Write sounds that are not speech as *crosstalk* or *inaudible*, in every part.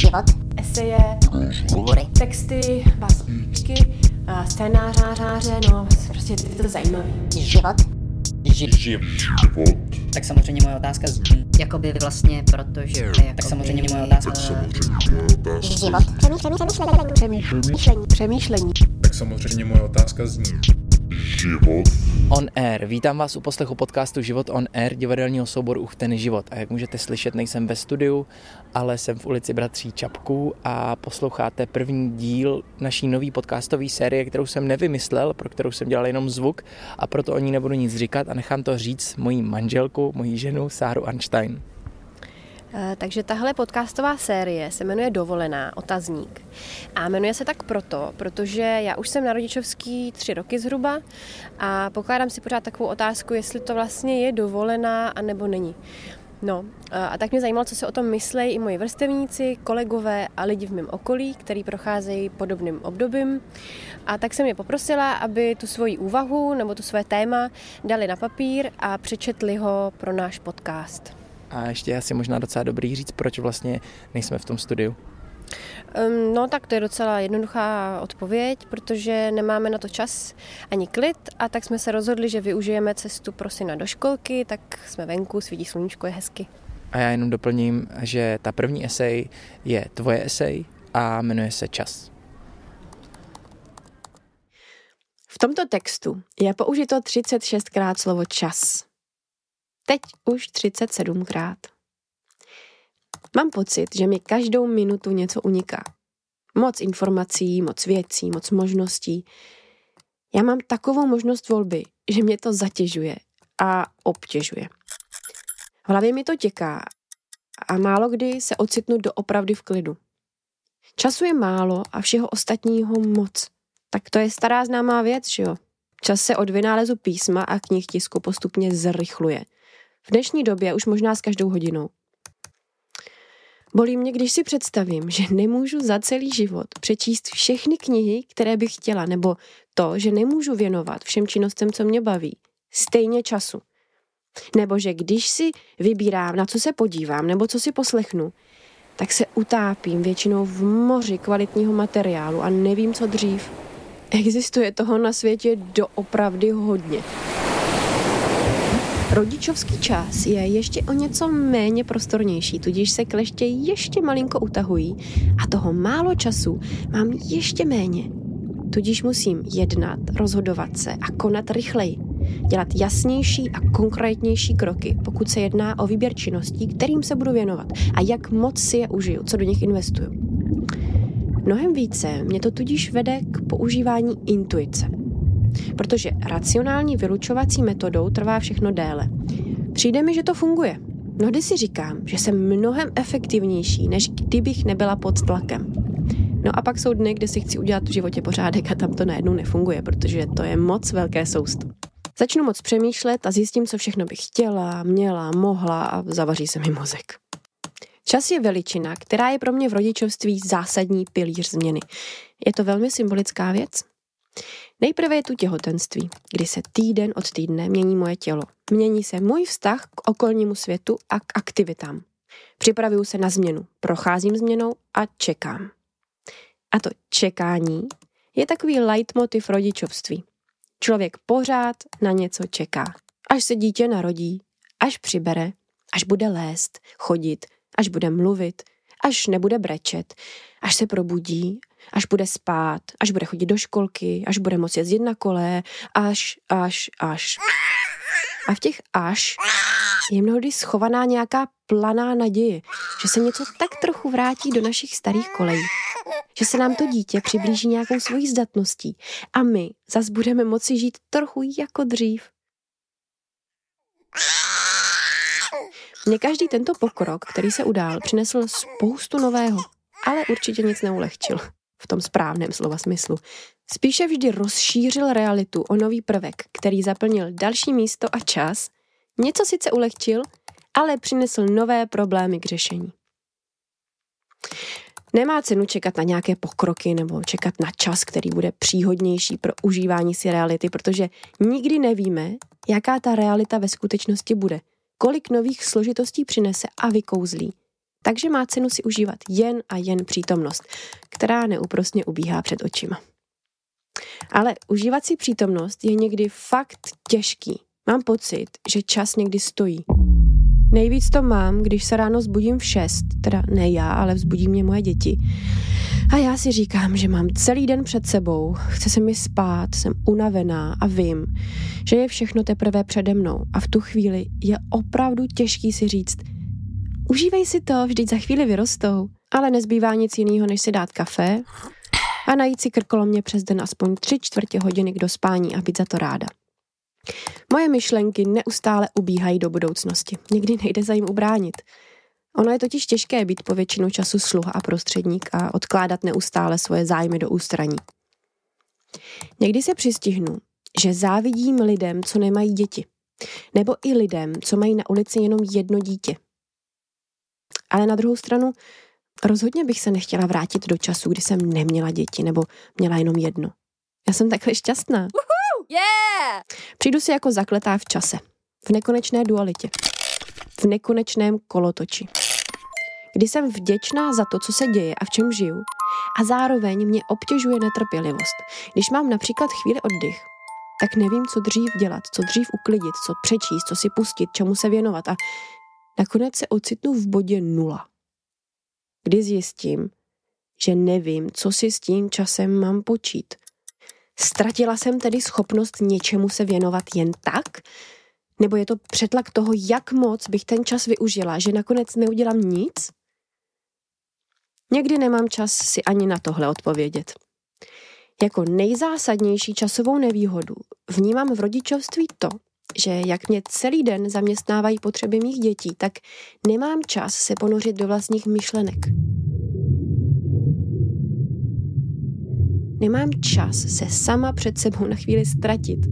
život, eseje, hovory, texty, básničky, a scénáře, no prostě je to zajímavé. život, život. Tak samozřejmě moje otázka z... Jakoby vlastně, protože... Jakoby, Tak samozřejmě moje otázka... život, přemýšlení, přemýšlení, přemýšlení, Tak samozřejmě moje otázka zní. Život. On Air. Vítám vás u poslechu podcastu Život on Air, divadelního souboru Uf ten život. A jak můžete slyšet, nejsem ve studiu, ale jsem v ulici Bratří Čapků a posloucháte první díl naší nový podcastové série, kterou jsem nevymyslel, pro kterou jsem dělal jenom zvuk a proto o ní nebudu nic říkat a nechám to říct mojí manželku, mojí ženu Sáru Einstein. Eh, Takže tahle podcastová série se jmenuje Dovolená, otazník. A jmenuje se tak proto, protože já už jsem na rodičovský tři roky zhruba a pokládám si pořád takovou otázku, jestli to vlastně je dovolená a nebo není. No eh, a tak mě zajímalo, co si o tom myslejí i moji vrstevníci, kolegové a lidi v mém okolí, který procházejí podobným obdobím. A tak jsem je poprosila, aby tu svoji úvahu nebo tu své téma dali na papír a přečetli ho pro náš podcast. A ještě je asi možná docela dobrý říct, proč vlastně nejsme v tom studiu. No tak to je docela jednoduchá odpověď, protože nemáme na to čas ani klid a tak jsme se rozhodli, že využijeme cestu pro syna do školky, tak jsme venku, svítí sluníčko, je hezky. A já jenom doplním, že ta první esej je tvoje esej a jmenuje se Čas. V tomto textu je použito 36krát slovo čas. Teď už 37krát. Mám pocit, že mi každou minutu něco uniká. Moc informací, moc věcí, moc možností. Já mám takovou možnost volby, že mě to zatěžuje a obtěžuje. V hlavě mi to těká a málo kdy se ocitnu doopravdy v klidu. Času je málo a všeho ostatního moc. Tak to je stará známá věc, že jo? Čas se od vynálezu písma a knih tisku postupně zrychluje. V dnešní době už možná s každou hodinou. Bolí mě, když si představím, že nemůžu za celý život přečíst všechny knihy, které bych chtěla, nebo to, že nemůžu věnovat všem činnostem, co mě baví, stejně času. Nebo že když si vybírám, na co se podívám, nebo co si poslechnu, tak se utápím většinou v moři kvalitního materiálu a nevím, co dřív. Existuje toho na světě doopravdy hodně. Rodičovský čas je ještě o něco méně prostornější, tudíž se kleště ještě malinko utahují a toho málo času mám ještě méně. Tudíž musím jednat, rozhodovat se a konat rychleji. Dělat jasnější a konkrétnější kroky, pokud se jedná o výběr činností, kterým se budu věnovat a jak moc si je užiju, co do nich investuju. Mnohem více mě to tudíž vede k používání intuice protože racionální vylučovací metodou trvá všechno déle. Přijde mi, že to funguje. Mnohdy si říkám, že jsem mnohem efektivnější, než kdybych nebyla pod tlakem. No a pak jsou dny, kdy si chci udělat v životě pořádek a tam to najednou nefunguje, protože to je moc velké sousto. Začnu moc přemýšlet a zjistím, co všechno bych chtěla, měla, mohla a zavaří se mi mozek. Čas je veličina, která je pro mě v rodičovství zásadní pilíř změny. Je to velmi symbolická věc. Nejprve je tu těhotenství, kdy se týden od týdne mění moje tělo. Mění se můj vztah k okolnímu světu a k aktivitám. Připravuju se na změnu, procházím změnou a čekám. A to čekání je takový leitmotiv rodičovství. Člověk pořád na něco čeká. Až se dítě narodí, až přibere, až bude lézt, chodit, až bude mluvit, až nebude brečet, až se probudí, až bude spát, až bude chodit do školky, až bude moci jezdit na kole, až, až, až. A v těch až je mnohdy schovaná nějaká planá naděje, že se něco tak trochu vrátí do našich starých kolejí. Že se nám to dítě přiblíží nějakou svojí zdatností a my zas budeme moci žít trochu jako dřív. Mně každý tento pokrok, který se udál, přinesl spoustu nového, ale určitě nic neulehčil v tom správném slova smyslu. Spíše vždy rozšířil realitu o nový prvek, který zaplnil další místo a čas, něco sice ulehčil, ale přinesl nové problémy k řešení. Nemá cenu čekat na nějaké pokroky nebo čekat na čas, který bude příhodnější pro užívání si reality, protože nikdy nevíme, jaká ta realita ve skutečnosti bude, kolik nových složitostí přinese a vykouzlí. Takže má cenu si užívat jen a jen přítomnost, která neúprostně ubíhá před očima. Ale užívat si přítomnost je někdy fakt těžký. Mám pocit, že čas někdy stojí. Nejvíc to mám, když se ráno zbudím v šest, teda ne já, ale vzbudí mě moje děti. A já si říkám, že mám celý den před sebou, chce se mi spát, jsem unavená a vím, že je všechno teprve přede mnou. A v tu chvíli je opravdu těžký si říct, užívej si to, vždyť za chvíli vyrostou. Ale nezbývá nic jiného, než si dát kafe a najít si krkolomně přes den aspoň tři čtvrtě hodiny k dospání a být za to ráda. Moje myšlenky neustále ubíhají do budoucnosti. Někdy nejde za jim ubránit. Ono je totiž těžké být po většinu času sluha a prostředník a odkládat neustále svoje zájmy do ústraní. Někdy se přistihnu, že závidím lidem, co nemají děti. Nebo i lidem, co mají na ulici jenom jedno dítě. Ale na druhou stranu, rozhodně bych se nechtěla vrátit do času, kdy jsem neměla děti nebo měla jenom jedno. Já jsem takhle šťastná. Yeah! Přijdu si jako zakletá v čase, v nekonečné dualitě, v nekonečném kolotoči. Kdy jsem vděčná za to, co se děje a v čem žiju, a zároveň mě obtěžuje netrpělivost. Když mám například chvíli oddych, tak nevím, co dřív dělat, co dřív uklidit, co přečíst, co si pustit, čemu se věnovat a nakonec se ocitnu v bodě nula. Kdy zjistím, že nevím, co si s tím časem mám počít. Ztratila jsem tedy schopnost něčemu se věnovat jen tak? Nebo je to přetlak toho, jak moc bych ten čas využila, že nakonec neudělám nic? Někdy nemám čas si ani na tohle odpovědět. Jako nejzásadnější časovou nevýhodu vnímám v rodičovství to, že jak mě celý den zaměstnávají potřeby mých dětí, tak nemám čas se ponořit do vlastních myšlenek. Nemám čas se sama před sebou na chvíli ztratit.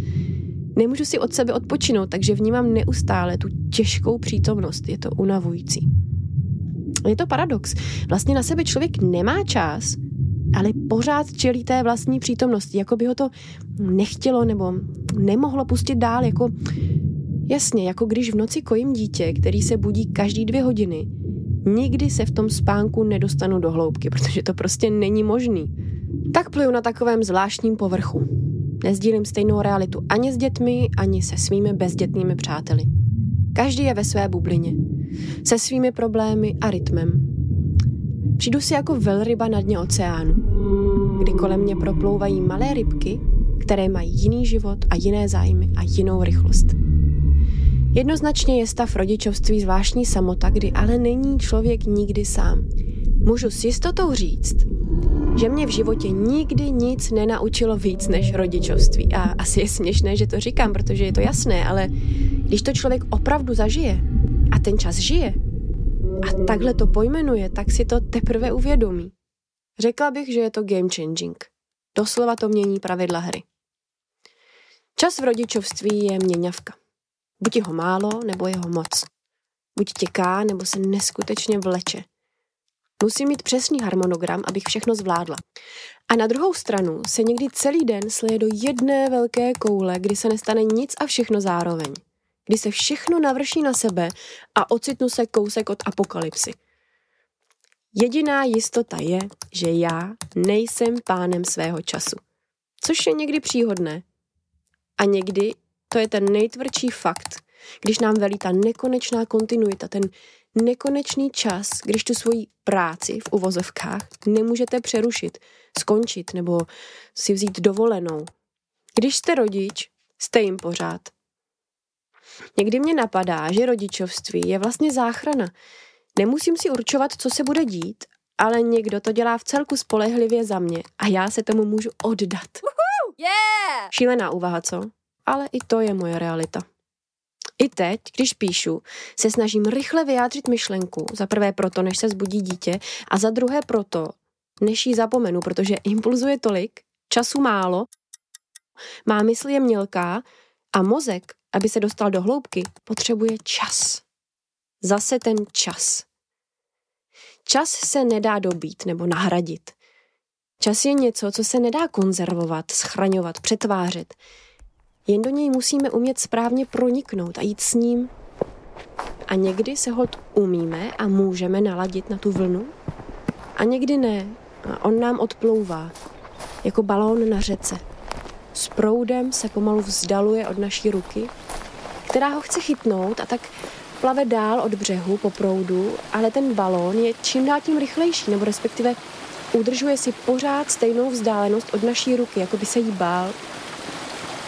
Nemůžu si od sebe odpočinout, takže vnímám neustále tu těžkou přítomnost. Je to unavující. Je to paradox. Vlastně na sebe člověk nemá čas, ale pořád čelí té vlastní přítomnosti, jako by ho to nechtělo nebo nemohlo pustit dál, jako jasně, jako když v noci kojím dítě, který se budí každý dvě hodiny, nikdy se v tom spánku nedostanu do hloubky, *laughs* protože to prostě není možný. Tak pluju na takovém zvláštním povrchu. Nezdílím stejnou realitu ani s dětmi, ani se svými bezdětnými přáteli. Každý je ve své bublině. Se svými problémy a rytmem. Přijdu si jako velryba na dně oceánu, kdy kolem mě proplouvají malé rybky, které mají jiný život a jiné zájmy a jinou rychlost. Jednoznačně je stav rodičovství zvláštní samota, kdy ale není člověk nikdy sám. Můžu s jistotou říct, že mě v životě nikdy nic nenaučilo víc než rodičovství. A asi je směšné, že to říkám, protože je to jasné, ale když to člověk opravdu zažije a ten čas žije a takhle to pojmenuje, tak si to teprve uvědomí. Řekla bych, že je to game changing. Doslova to mění pravidla hry. Čas v rodičovství je měňavka. Buď jeho málo, nebo jeho moc. Buď těká, nebo se neskutečně vleče. Musím mít přesný harmonogram, abych všechno zvládla. A na druhou stranu se někdy celý den sleje do jedné velké koule, kdy se nestane nic a všechno zároveň. Kdy se všechno navrší na sebe a ocitnu se kousek od apokalypsy. Jediná jistota je, že já nejsem pánem svého času. Což je někdy příhodné. A někdy to je ten nejtvrdší fakt, když nám velí ta nekonečná kontinuita, ten nekonečný čas, když tu svoji práci v uvozovkách nemůžete přerušit, skončit nebo si vzít dovolenou. Když jste rodič, jste jim pořád. Někdy mě napadá, že rodičovství je vlastně záchrana. Nemusím si určovat, co se bude dít, ale někdo to dělá v celku spolehlivě za mě a já se tomu můžu oddat. Yeah! Šílená úvaha, co? Ale i to je moje realita. I teď, když píšu, se snažím rychle vyjádřit myšlenku, za prvé proto, než se zbudí dítě, a za druhé proto, než ji zapomenu, protože impulzuje tolik, času málo, má mysl je mělká a mozek, aby se dostal do hloubky, potřebuje čas. Zase ten čas. Čas se nedá dobít nebo nahradit. Čas je něco, co se nedá konzervovat, schraňovat, přetvářet. Jen do něj musíme umět správně proniknout a jít s ním A někdy se hod umíme a můžeme naladit na tu vlnu. A někdy ne. A on nám odplouvá, jako balón na řece. S proudem se pomalu vzdaluje od naší ruky, která ho chce chytnout a tak plave dál od břehu po proudu, ale ten balón je čím dál tím rychlejší, nebo respektive udržuje si pořád stejnou vzdálenost od naší ruky, jako by se jí bál.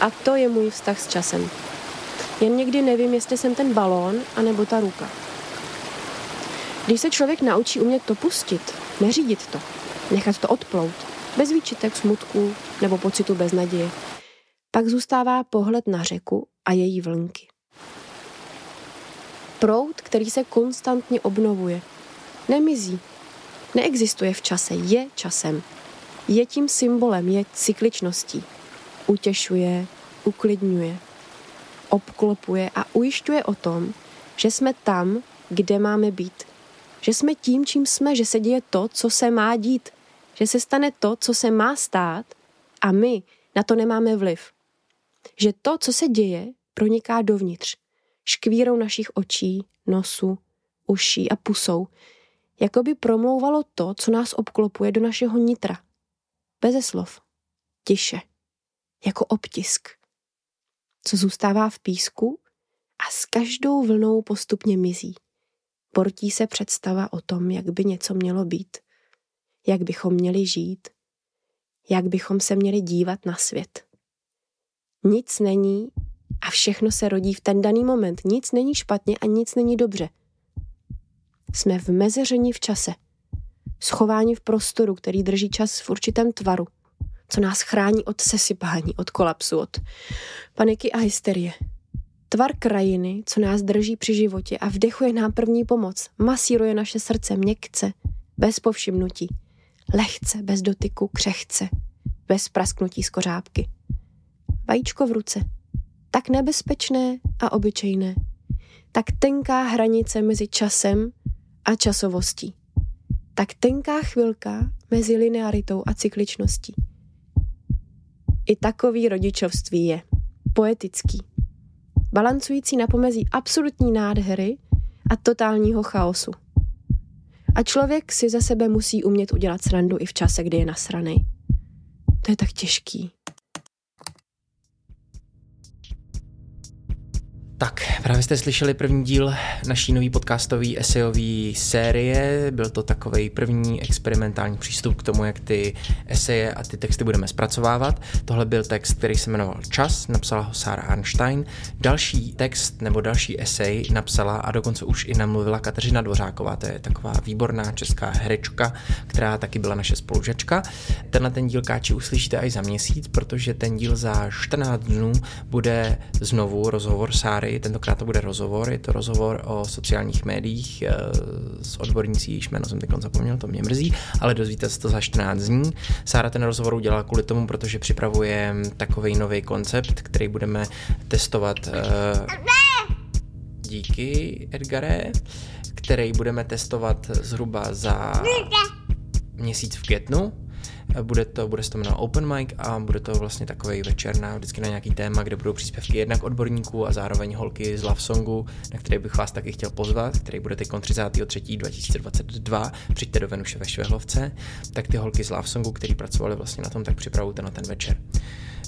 A to je můj vztah s časem. Jen někdy nevím, jestli jsem ten balón, anebo ta ruka. Když se člověk naučí umět to pustit, neřídit to, nechat to odplout, bez výčitek, smutku nebo pocitu beznaděje, pak zůstává pohled na řeku a její vlnky. Proud, který se konstantně obnovuje, nemizí, neexistuje v čase, je časem. Je tím symbolem, je cykličností. Utěšuje, uklidňuje, obklopuje a ujišťuje o tom, že jsme tam, kde máme být. Že jsme tím, čím jsme, že se děje to, co se má dít. Že se stane to, co se má stát a my na to nemáme vliv. Že to, co se děje, proniká dovnitř. Škvírou našich očí, nosu, uší a pusou. Jako by promlouvalo to, co nás obklopuje do našeho nitra. Beze slov. Tiše. Jako obtisk co zůstává v písku a s každou vlnou postupně mizí. Portí se představa o tom, jak by něco mělo být, jak bychom měli žít, jak bychom se měli dívat na svět. Nic není a všechno se rodí v ten daný moment. Nic není špatně a nic není dobře. Jsme v mezeření v čase, schováni v prostoru, který drží čas v určitém tvaru – co nás chrání od sesypání, od kolapsu, od paniky a hysterie. Tvar krajiny, co nás drží při životě a vdechuje nám první pomoc, masíruje naše srdce měkce, bez povšimnutí, lehce, bez dotyku, křehce, bez prasknutí z kořápky. Vajíčko v ruce, tak nebezpečné a obyčejné, tak tenká hranice mezi časem a časovostí, tak tenká chvilka mezi linearitou a cykličností. I takový rodičovství je. Poetický. Balancující na pomezí absolutní nádhery a totálního chaosu. A člověk si ze sebe musí umět udělat srandu i v čase, kdy je nasranej. To je tak těžký. Tak, právě jste slyšeli první díl naší nový podcastový esejové série. Byl to takový první experimentální přístup k tomu, jak ty eseje a ty texty budeme zpracovávat. Tohle byl text, který se jmenoval Čas, napsala ho Sarah Einstein. Další text nebo další esej napsala a dokonce už i namluvila Kateřina Dvořáková, to je taková výborná česká herečka, která taky byla naše spolužačka. Tenhle ten díl káči uslyšíte až za měsíc, protože ten díl za 14 dnů bude znovu rozhovor Sáry Sary, tentokrát to bude rozhovor, je to rozhovor o sociálních médiích eh, s odbornící, již jméno jsem teď zapomněl, to mě mrzí, ale dozvíte se to za 14 dní. Sára ten rozhovor udělala kvůli tomu, protože připravuje takový nový koncept, který budeme testovat uh, díky Edgare, který budeme testovat zhruba za měsíc v květnu bude to, bude se to jmenovat Open Mic a bude to vlastně takový večer na, vždycky na nějaký téma, kde budou příspěvky jednak odborníků a zároveň holky z Love Songu, na který bych vás taky chtěl pozvat, který bude teď 33.2022, přijďte do Venuše ve Švehlovce, tak ty holky z Love Songu, který pracovali vlastně na tom, tak připravujte na ten večer.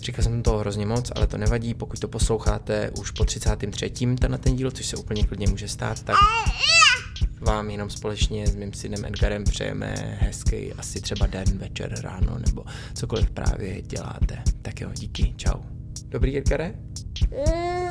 Říkal jsem toho hrozně moc, ale to nevadí, pokud to posloucháte už po 33. tenhle ten díl, což se úplně klidně může stát, tak vám jenom společně s mým synem Edgarem přejeme hezký asi třeba den, večer, ráno nebo cokoliv právě děláte. Tak jo, díky, čau. Dobrý Edgare? Mm.